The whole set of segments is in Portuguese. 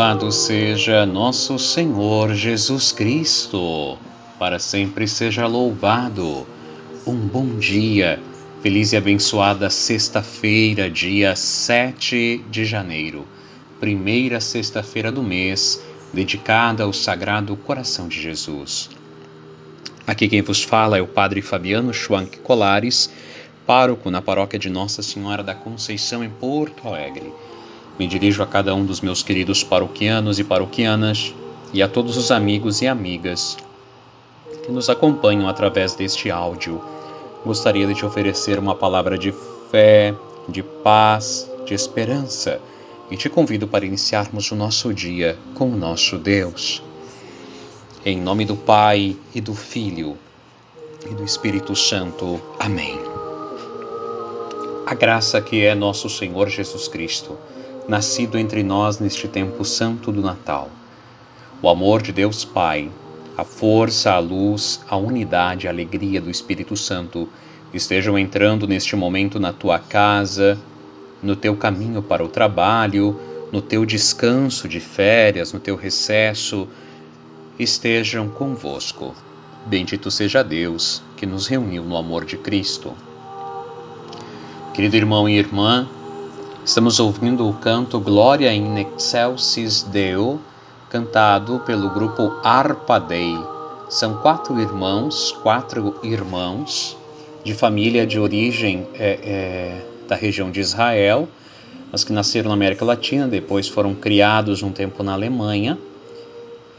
Louvado seja nosso Senhor Jesus Cristo, para sempre seja louvado. Um bom dia, feliz e abençoada sexta-feira, dia 7 de janeiro, primeira sexta-feira do mês, dedicada ao Sagrado Coração de Jesus. Aqui quem vos fala é o Padre Fabiano Schwank Colares, pároco na paróquia de Nossa Senhora da Conceição, em Porto Alegre. Me dirijo a cada um dos meus queridos paroquianos e paroquianas e a todos os amigos e amigas que nos acompanham através deste áudio. Gostaria de te oferecer uma palavra de fé, de paz, de esperança e te convido para iniciarmos o nosso dia com o nosso Deus. Em nome do Pai e do Filho e do Espírito Santo. Amém a graça que é nosso Senhor Jesus Cristo, nascido entre nós neste tempo santo do Natal. O amor de Deus Pai, a força, a luz, a unidade, a alegria do Espírito Santo estejam entrando neste momento na tua casa, no teu caminho para o trabalho, no teu descanso de férias, no teu recesso, estejam convosco. Bendito seja Deus que nos reuniu no amor de Cristo. Querido irmão e irmã, estamos ouvindo o canto Glória in Excelsis Deo, cantado pelo grupo Arpa Dei. São quatro irmãos, quatro irmãos de família de origem é, é, da região de Israel, mas que nasceram na América Latina, depois foram criados um tempo na Alemanha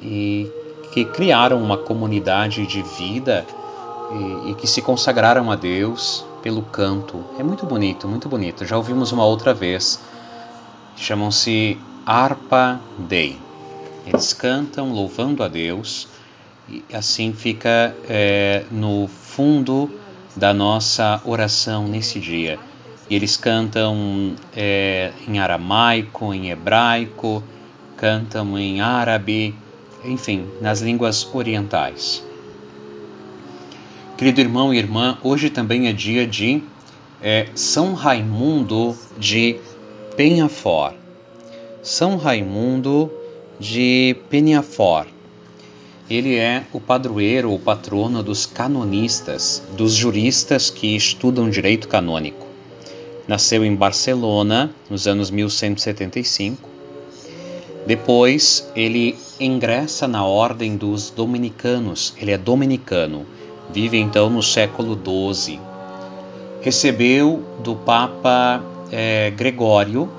e que criaram uma comunidade de vida e, e que se consagraram a Deus pelo canto. É muito bonito, muito bonito. Já ouvimos uma outra vez. Chamam-se Arpa Dei. Eles cantam louvando a Deus e assim fica é, no fundo da nossa oração nesse dia. E eles cantam é, em aramaico, em hebraico, cantam em árabe, enfim, nas línguas orientais. Querido irmão e irmã, hoje também é dia de é, São Raimundo de Penhafort. São Raimundo de Penhafort. Ele é o padroeiro ou patrono dos canonistas, dos juristas que estudam direito canônico. Nasceu em Barcelona nos anos 1175. Depois ele ingressa na ordem dos dominicanos. Ele é dominicano Vive então no século XII. Recebeu do Papa é, Gregório,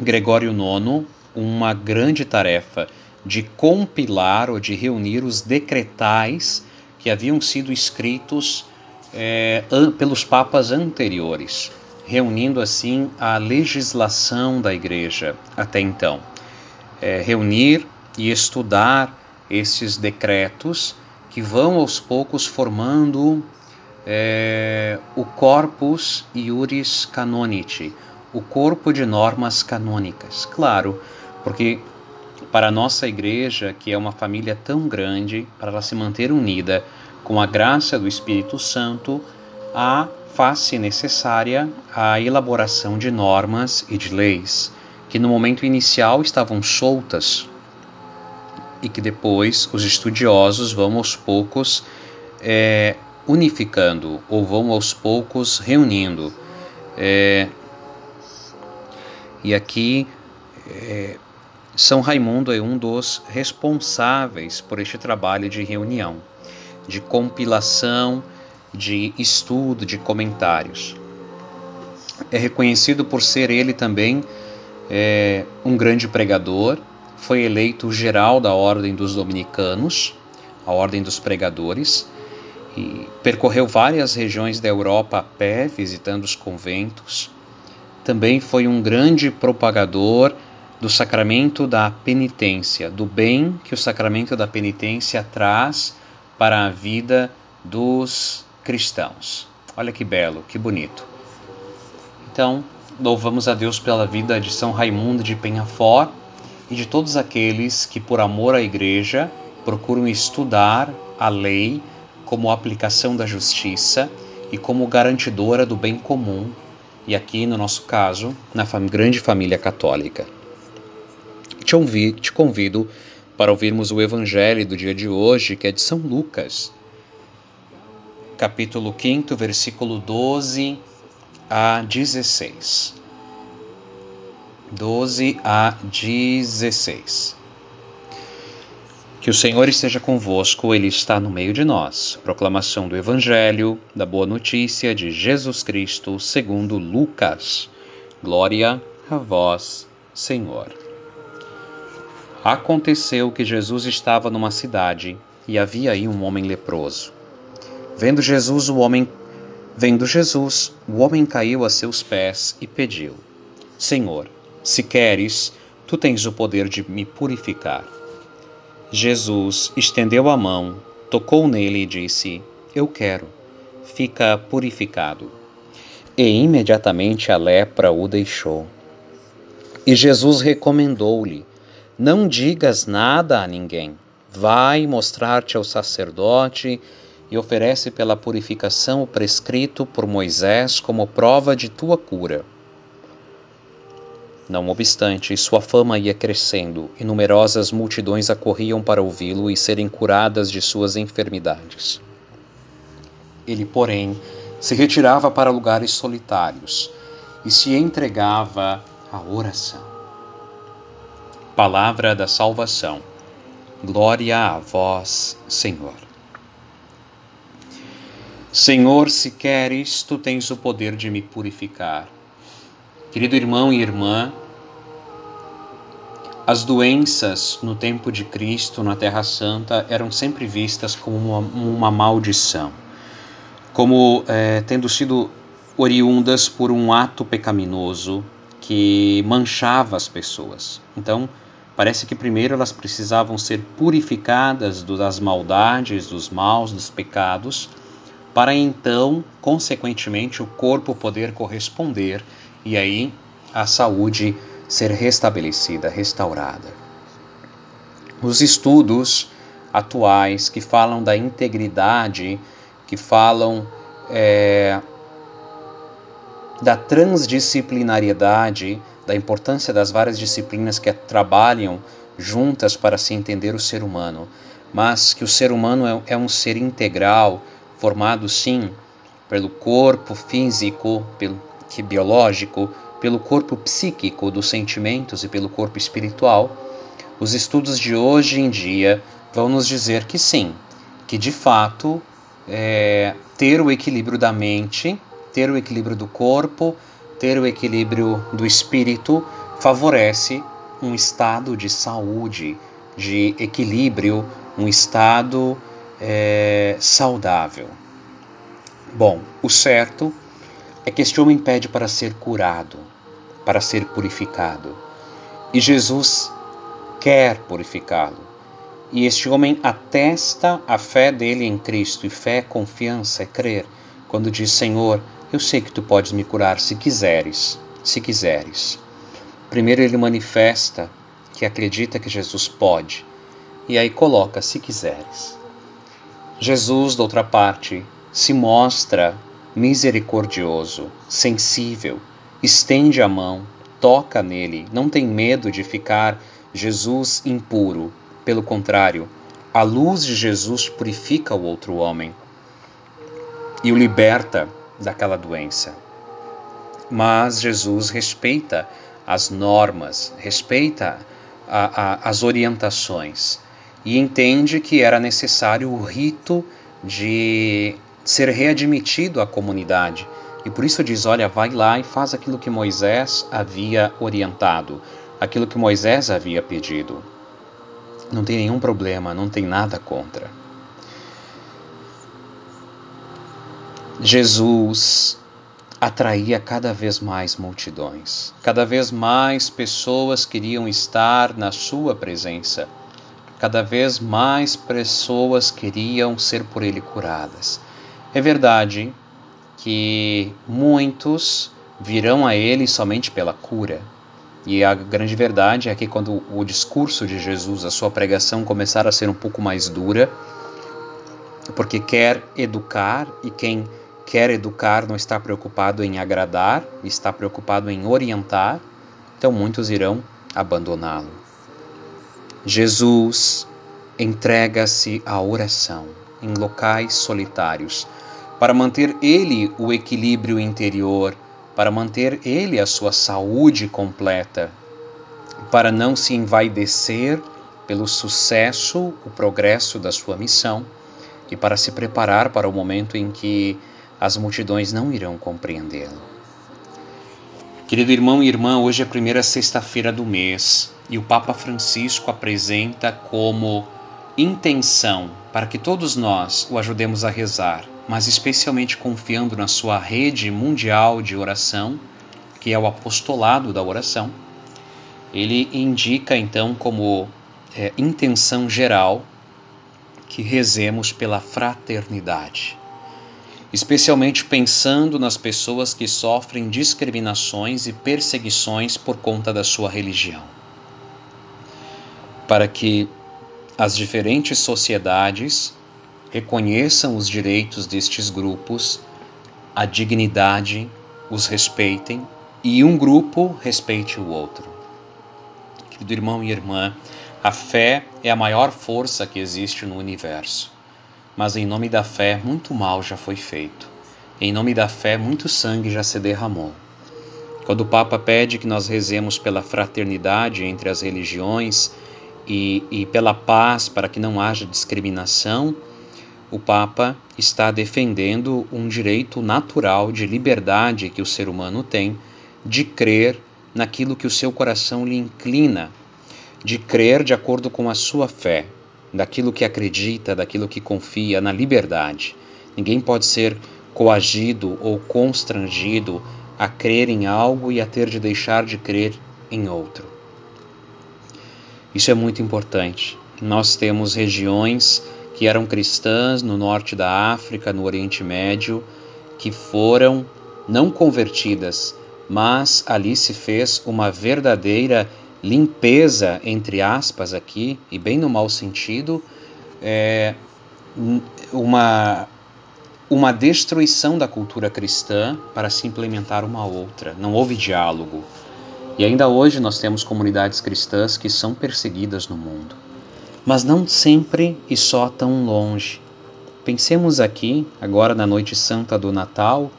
Gregório IX, uma grande tarefa de compilar ou de reunir os decretais que haviam sido escritos é, pelos papas anteriores, reunindo assim a legislação da Igreja até então. É, reunir e estudar esses decretos que vão aos poucos formando é, o corpus iuris canonici, o corpo de normas canônicas. Claro, porque para a nossa igreja, que é uma família tão grande, para ela se manter unida com a graça do Espírito Santo, há faz-se necessária a elaboração de normas e de leis que no momento inicial estavam soltas e que depois os estudiosos vão aos poucos é, unificando ou vão aos poucos reunindo. É, e aqui é, São Raimundo é um dos responsáveis por este trabalho de reunião, de compilação, de estudo, de comentários. É reconhecido por ser ele também é, um grande pregador foi eleito geral da Ordem dos Dominicanos, a Ordem dos Pregadores, e percorreu várias regiões da Europa a pé, visitando os conventos. Também foi um grande propagador do sacramento da penitência, do bem que o sacramento da penitência traz para a vida dos cristãos. Olha que belo, que bonito. Então, louvamos a Deus pela vida de São Raimundo de Penhafort e de todos aqueles que, por amor à Igreja, procuram estudar a lei como aplicação da justiça e como garantidora do bem comum, e aqui, no nosso caso, na grande família católica. te convido para ouvirmos o Evangelho do dia de hoje, que é de São Lucas, capítulo 5, versículo 12 a 16. 12 a 16. Que o Senhor esteja convosco, Ele está no meio de nós. Proclamação do Evangelho, da Boa Notícia de Jesus Cristo, segundo Lucas. Glória a vós, Senhor. Aconteceu que Jesus estava numa cidade e havia aí um homem leproso. Vendo Jesus, o homem vendo Jesus, o homem caiu a seus pés e pediu: Senhor, se queres, tu tens o poder de me purificar. Jesus estendeu a mão, tocou nele e disse: Eu quero, fica purificado. E imediatamente a lepra o deixou. E Jesus recomendou-lhe: Não digas nada a ninguém. Vai mostrar-te ao sacerdote e oferece pela purificação o prescrito por Moisés como prova de tua cura. Não obstante, sua fama ia crescendo e numerosas multidões acorriam para ouvi-lo e serem curadas de suas enfermidades. Ele, porém, se retirava para lugares solitários e se entregava à oração. Palavra da salvação. Glória a vós, Senhor. Senhor, se queres, tu tens o poder de me purificar. Querido irmão e irmã, as doenças no tempo de Cristo, na Terra Santa, eram sempre vistas como uma, uma maldição, como é, tendo sido oriundas por um ato pecaminoso que manchava as pessoas. Então, parece que primeiro elas precisavam ser purificadas das maldades, dos maus, dos pecados, para então, consequentemente, o corpo poder corresponder e aí a saúde ser restabelecida, restaurada. Os estudos atuais que falam da integridade, que falam é, da transdisciplinariedade, da importância das várias disciplinas que trabalham juntas para se entender o ser humano, mas que o ser humano é, é um ser integral, formado sim pelo corpo físico, pelo que biológico, pelo corpo psíquico dos sentimentos e pelo corpo espiritual, os estudos de hoje em dia vão nos dizer que sim, que de fato é, ter o equilíbrio da mente, ter o equilíbrio do corpo, ter o equilíbrio do espírito favorece um estado de saúde, de equilíbrio, um estado é, saudável. Bom, o certo é que este homem pede para ser curado, para ser purificado. E Jesus quer purificá-lo. E este homem atesta a fé dele em Cristo, e fé, confiança, é crer, quando diz: Senhor, eu sei que tu podes me curar se quiseres, se quiseres. Primeiro ele manifesta que acredita que Jesus pode, e aí coloca: se quiseres. Jesus, da outra parte, se mostra misericordioso, sensível, estende a mão, toca nele, não tem medo de ficar Jesus impuro. Pelo contrário, a luz de Jesus purifica o outro homem e o liberta daquela doença. Mas Jesus respeita as normas, respeita a, a, as orientações e entende que era necessário o rito de ser readmitido à comunidade. E por isso diz: olha, vai lá e faz aquilo que Moisés havia orientado, aquilo que Moisés havia pedido. Não tem nenhum problema, não tem nada contra. Jesus atraía cada vez mais multidões, cada vez mais pessoas queriam estar na sua presença, cada vez mais pessoas queriam ser por ele curadas. É verdade que muitos virão a ele somente pela cura. E a grande verdade é que quando o discurso de Jesus, a sua pregação começar a ser um pouco mais dura, porque quer educar e quem quer educar não está preocupado em agradar, está preocupado em orientar, então muitos irão abandoná-lo. Jesus entrega-se à oração em locais solitários para manter ele o equilíbrio interior, para manter ele a sua saúde completa, para não se envaidecer pelo sucesso, o progresso da sua missão e para se preparar para o momento em que as multidões não irão compreendê-lo. Querido irmão e irmã, hoje é a primeira sexta-feira do mês e o Papa Francisco apresenta como intenção para que todos nós o ajudemos a rezar, mas especialmente confiando na sua rede mundial de oração, que é o apostolado da oração. Ele indica então como é, intenção geral que rezemos pela fraternidade, especialmente pensando nas pessoas que sofrem discriminações e perseguições por conta da sua religião. Para que as diferentes sociedades reconheçam os direitos destes grupos, a dignidade, os respeitem e um grupo respeite o outro. Querido irmão e irmã, a fé é a maior força que existe no universo. Mas em nome da fé, muito mal já foi feito. Em nome da fé, muito sangue já se derramou. Quando o Papa pede que nós rezemos pela fraternidade entre as religiões e, e pela paz para que não haja discriminação, o Papa está defendendo um direito natural de liberdade que o ser humano tem de crer naquilo que o seu coração lhe inclina de crer de acordo com a sua fé, daquilo que acredita, daquilo que confia, na liberdade. Ninguém pode ser coagido ou constrangido a crer em algo e a ter de deixar de crer em outro. Isso é muito importante. Nós temos regiões que eram cristãs no norte da África, no Oriente Médio, que foram não convertidas, mas ali se fez uma verdadeira limpeza, entre aspas, aqui, e bem no mau sentido, é uma, uma destruição da cultura cristã para se implementar uma outra. Não houve diálogo. E ainda hoje nós temos comunidades cristãs que são perseguidas no mundo. Mas não sempre e só tão longe. Pensemos aqui, agora na noite santa do Natal,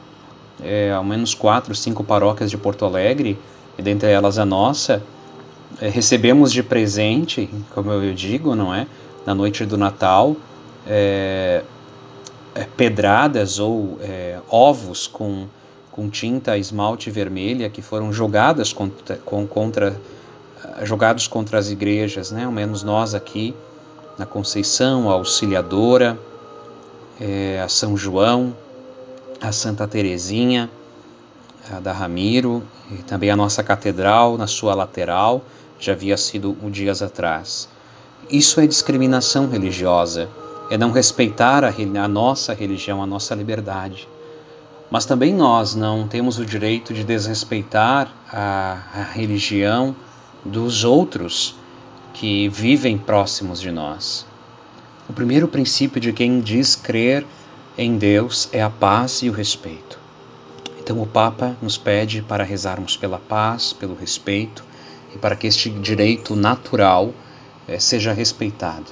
é, ao menos quatro, cinco paróquias de Porto Alegre, e dentre elas a nossa, é, recebemos de presente, como eu digo, não é? Na noite do Natal, é, é, pedradas ou é, ovos com, com tinta esmalte vermelha que foram jogadas contra, com, contra, jogados contra as igrejas, né? Ao menos nós aqui na Conceição, a Auxiliadora, é, a São João, a Santa Terezinha, a da Ramiro, e também a nossa catedral na sua lateral já havia sido dias atrás. Isso é discriminação religiosa, é não respeitar a, a nossa religião, a nossa liberdade. Mas também nós não temos o direito de desrespeitar a, a religião dos outros que vivem próximos de nós. O primeiro princípio de quem diz crer em Deus é a paz e o respeito. Então o Papa nos pede para rezarmos pela paz, pelo respeito e para que este direito natural é, seja respeitado,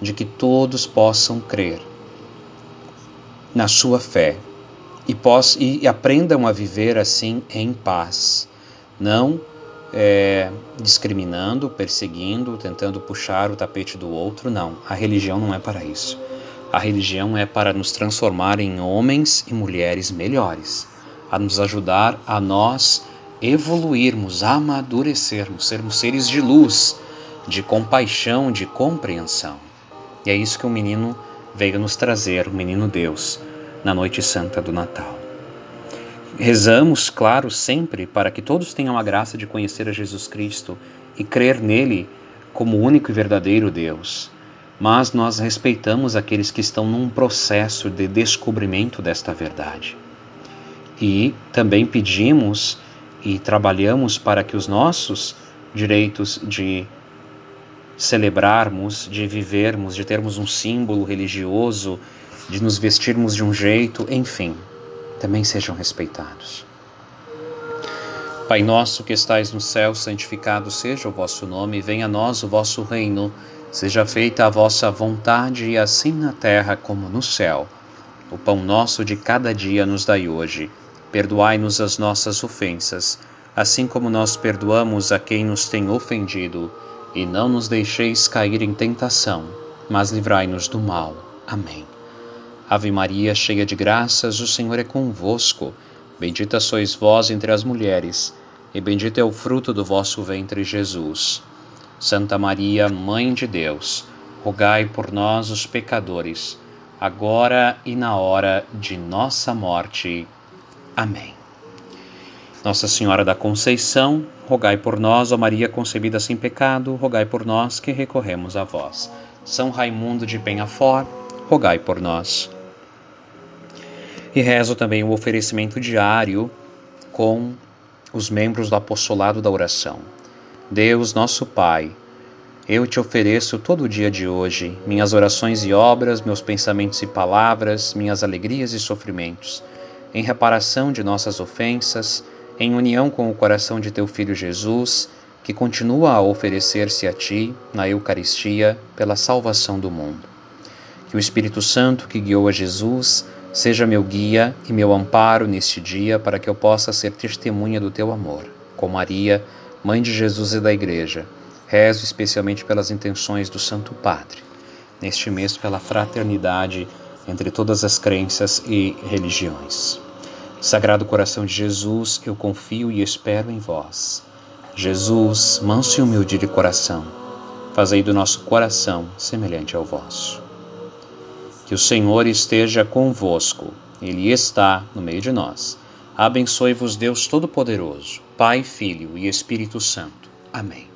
de que todos possam crer na sua fé e, poss e aprendam a viver assim em paz, não é, discriminando, perseguindo, tentando puxar o tapete do outro. Não, a religião não é para isso. A religião é para nos transformar em homens e mulheres melhores, a nos ajudar a nós evoluirmos, amadurecermos, sermos seres de luz, de compaixão, de compreensão. E é isso que o menino veio nos trazer, o menino Deus, na noite santa do Natal. Rezamos, claro, sempre para que todos tenham a graça de conhecer a Jesus Cristo e crer nele como único e verdadeiro Deus. Mas nós respeitamos aqueles que estão num processo de descobrimento desta verdade. E também pedimos e trabalhamos para que os nossos direitos de celebrarmos, de vivermos, de termos um símbolo religioso, de nos vestirmos de um jeito, enfim, também sejam respeitados. Pai nosso que estais no céu, santificado seja o vosso nome, venha a nós o vosso reino, seja feita a vossa vontade, assim na terra como no céu. O pão nosso de cada dia nos dai hoje. Perdoai-nos as nossas ofensas, assim como nós perdoamos a quem nos tem ofendido, e não nos deixeis cair em tentação, mas livrai-nos do mal. Amém. Ave Maria, cheia de graças, o Senhor é convosco. Bendita sois vós entre as mulheres e bendito é o fruto do vosso ventre, Jesus. Santa Maria, Mãe de Deus, rogai por nós, os pecadores, agora e na hora de nossa morte. Amém. Nossa Senhora da Conceição, rogai por nós, ó Maria concebida sem pecado, rogai por nós que recorremos a vós. São Raimundo de Penafort, rogai por nós. E rezo também o oferecimento diário com os membros do apostolado da oração. Deus, nosso Pai, eu te ofereço todo o dia de hoje, minhas orações e obras, meus pensamentos e palavras, minhas alegrias e sofrimentos, em reparação de nossas ofensas, em união com o coração de teu Filho Jesus, que continua a oferecer-se a ti na Eucaristia pela salvação do mundo. Que o Espírito Santo que guiou a Jesus Seja meu guia e meu amparo neste dia para que eu possa ser testemunha do teu amor. Com Maria, Mãe de Jesus e da Igreja, rezo especialmente pelas intenções do Santo Padre, neste mês pela fraternidade entre todas as crenças e religiões. Sagrado coração de Jesus, eu confio e espero em vós. Jesus, manso e humilde de coração, fazei do nosso coração semelhante ao vosso. Que o Senhor esteja convosco, Ele está no meio de nós. Abençoe-vos, Deus Todo-Poderoso, Pai, Filho e Espírito Santo. Amém.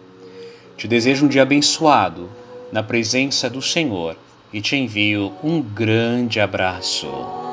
Te desejo um dia abençoado na presença do Senhor e te envio um grande abraço.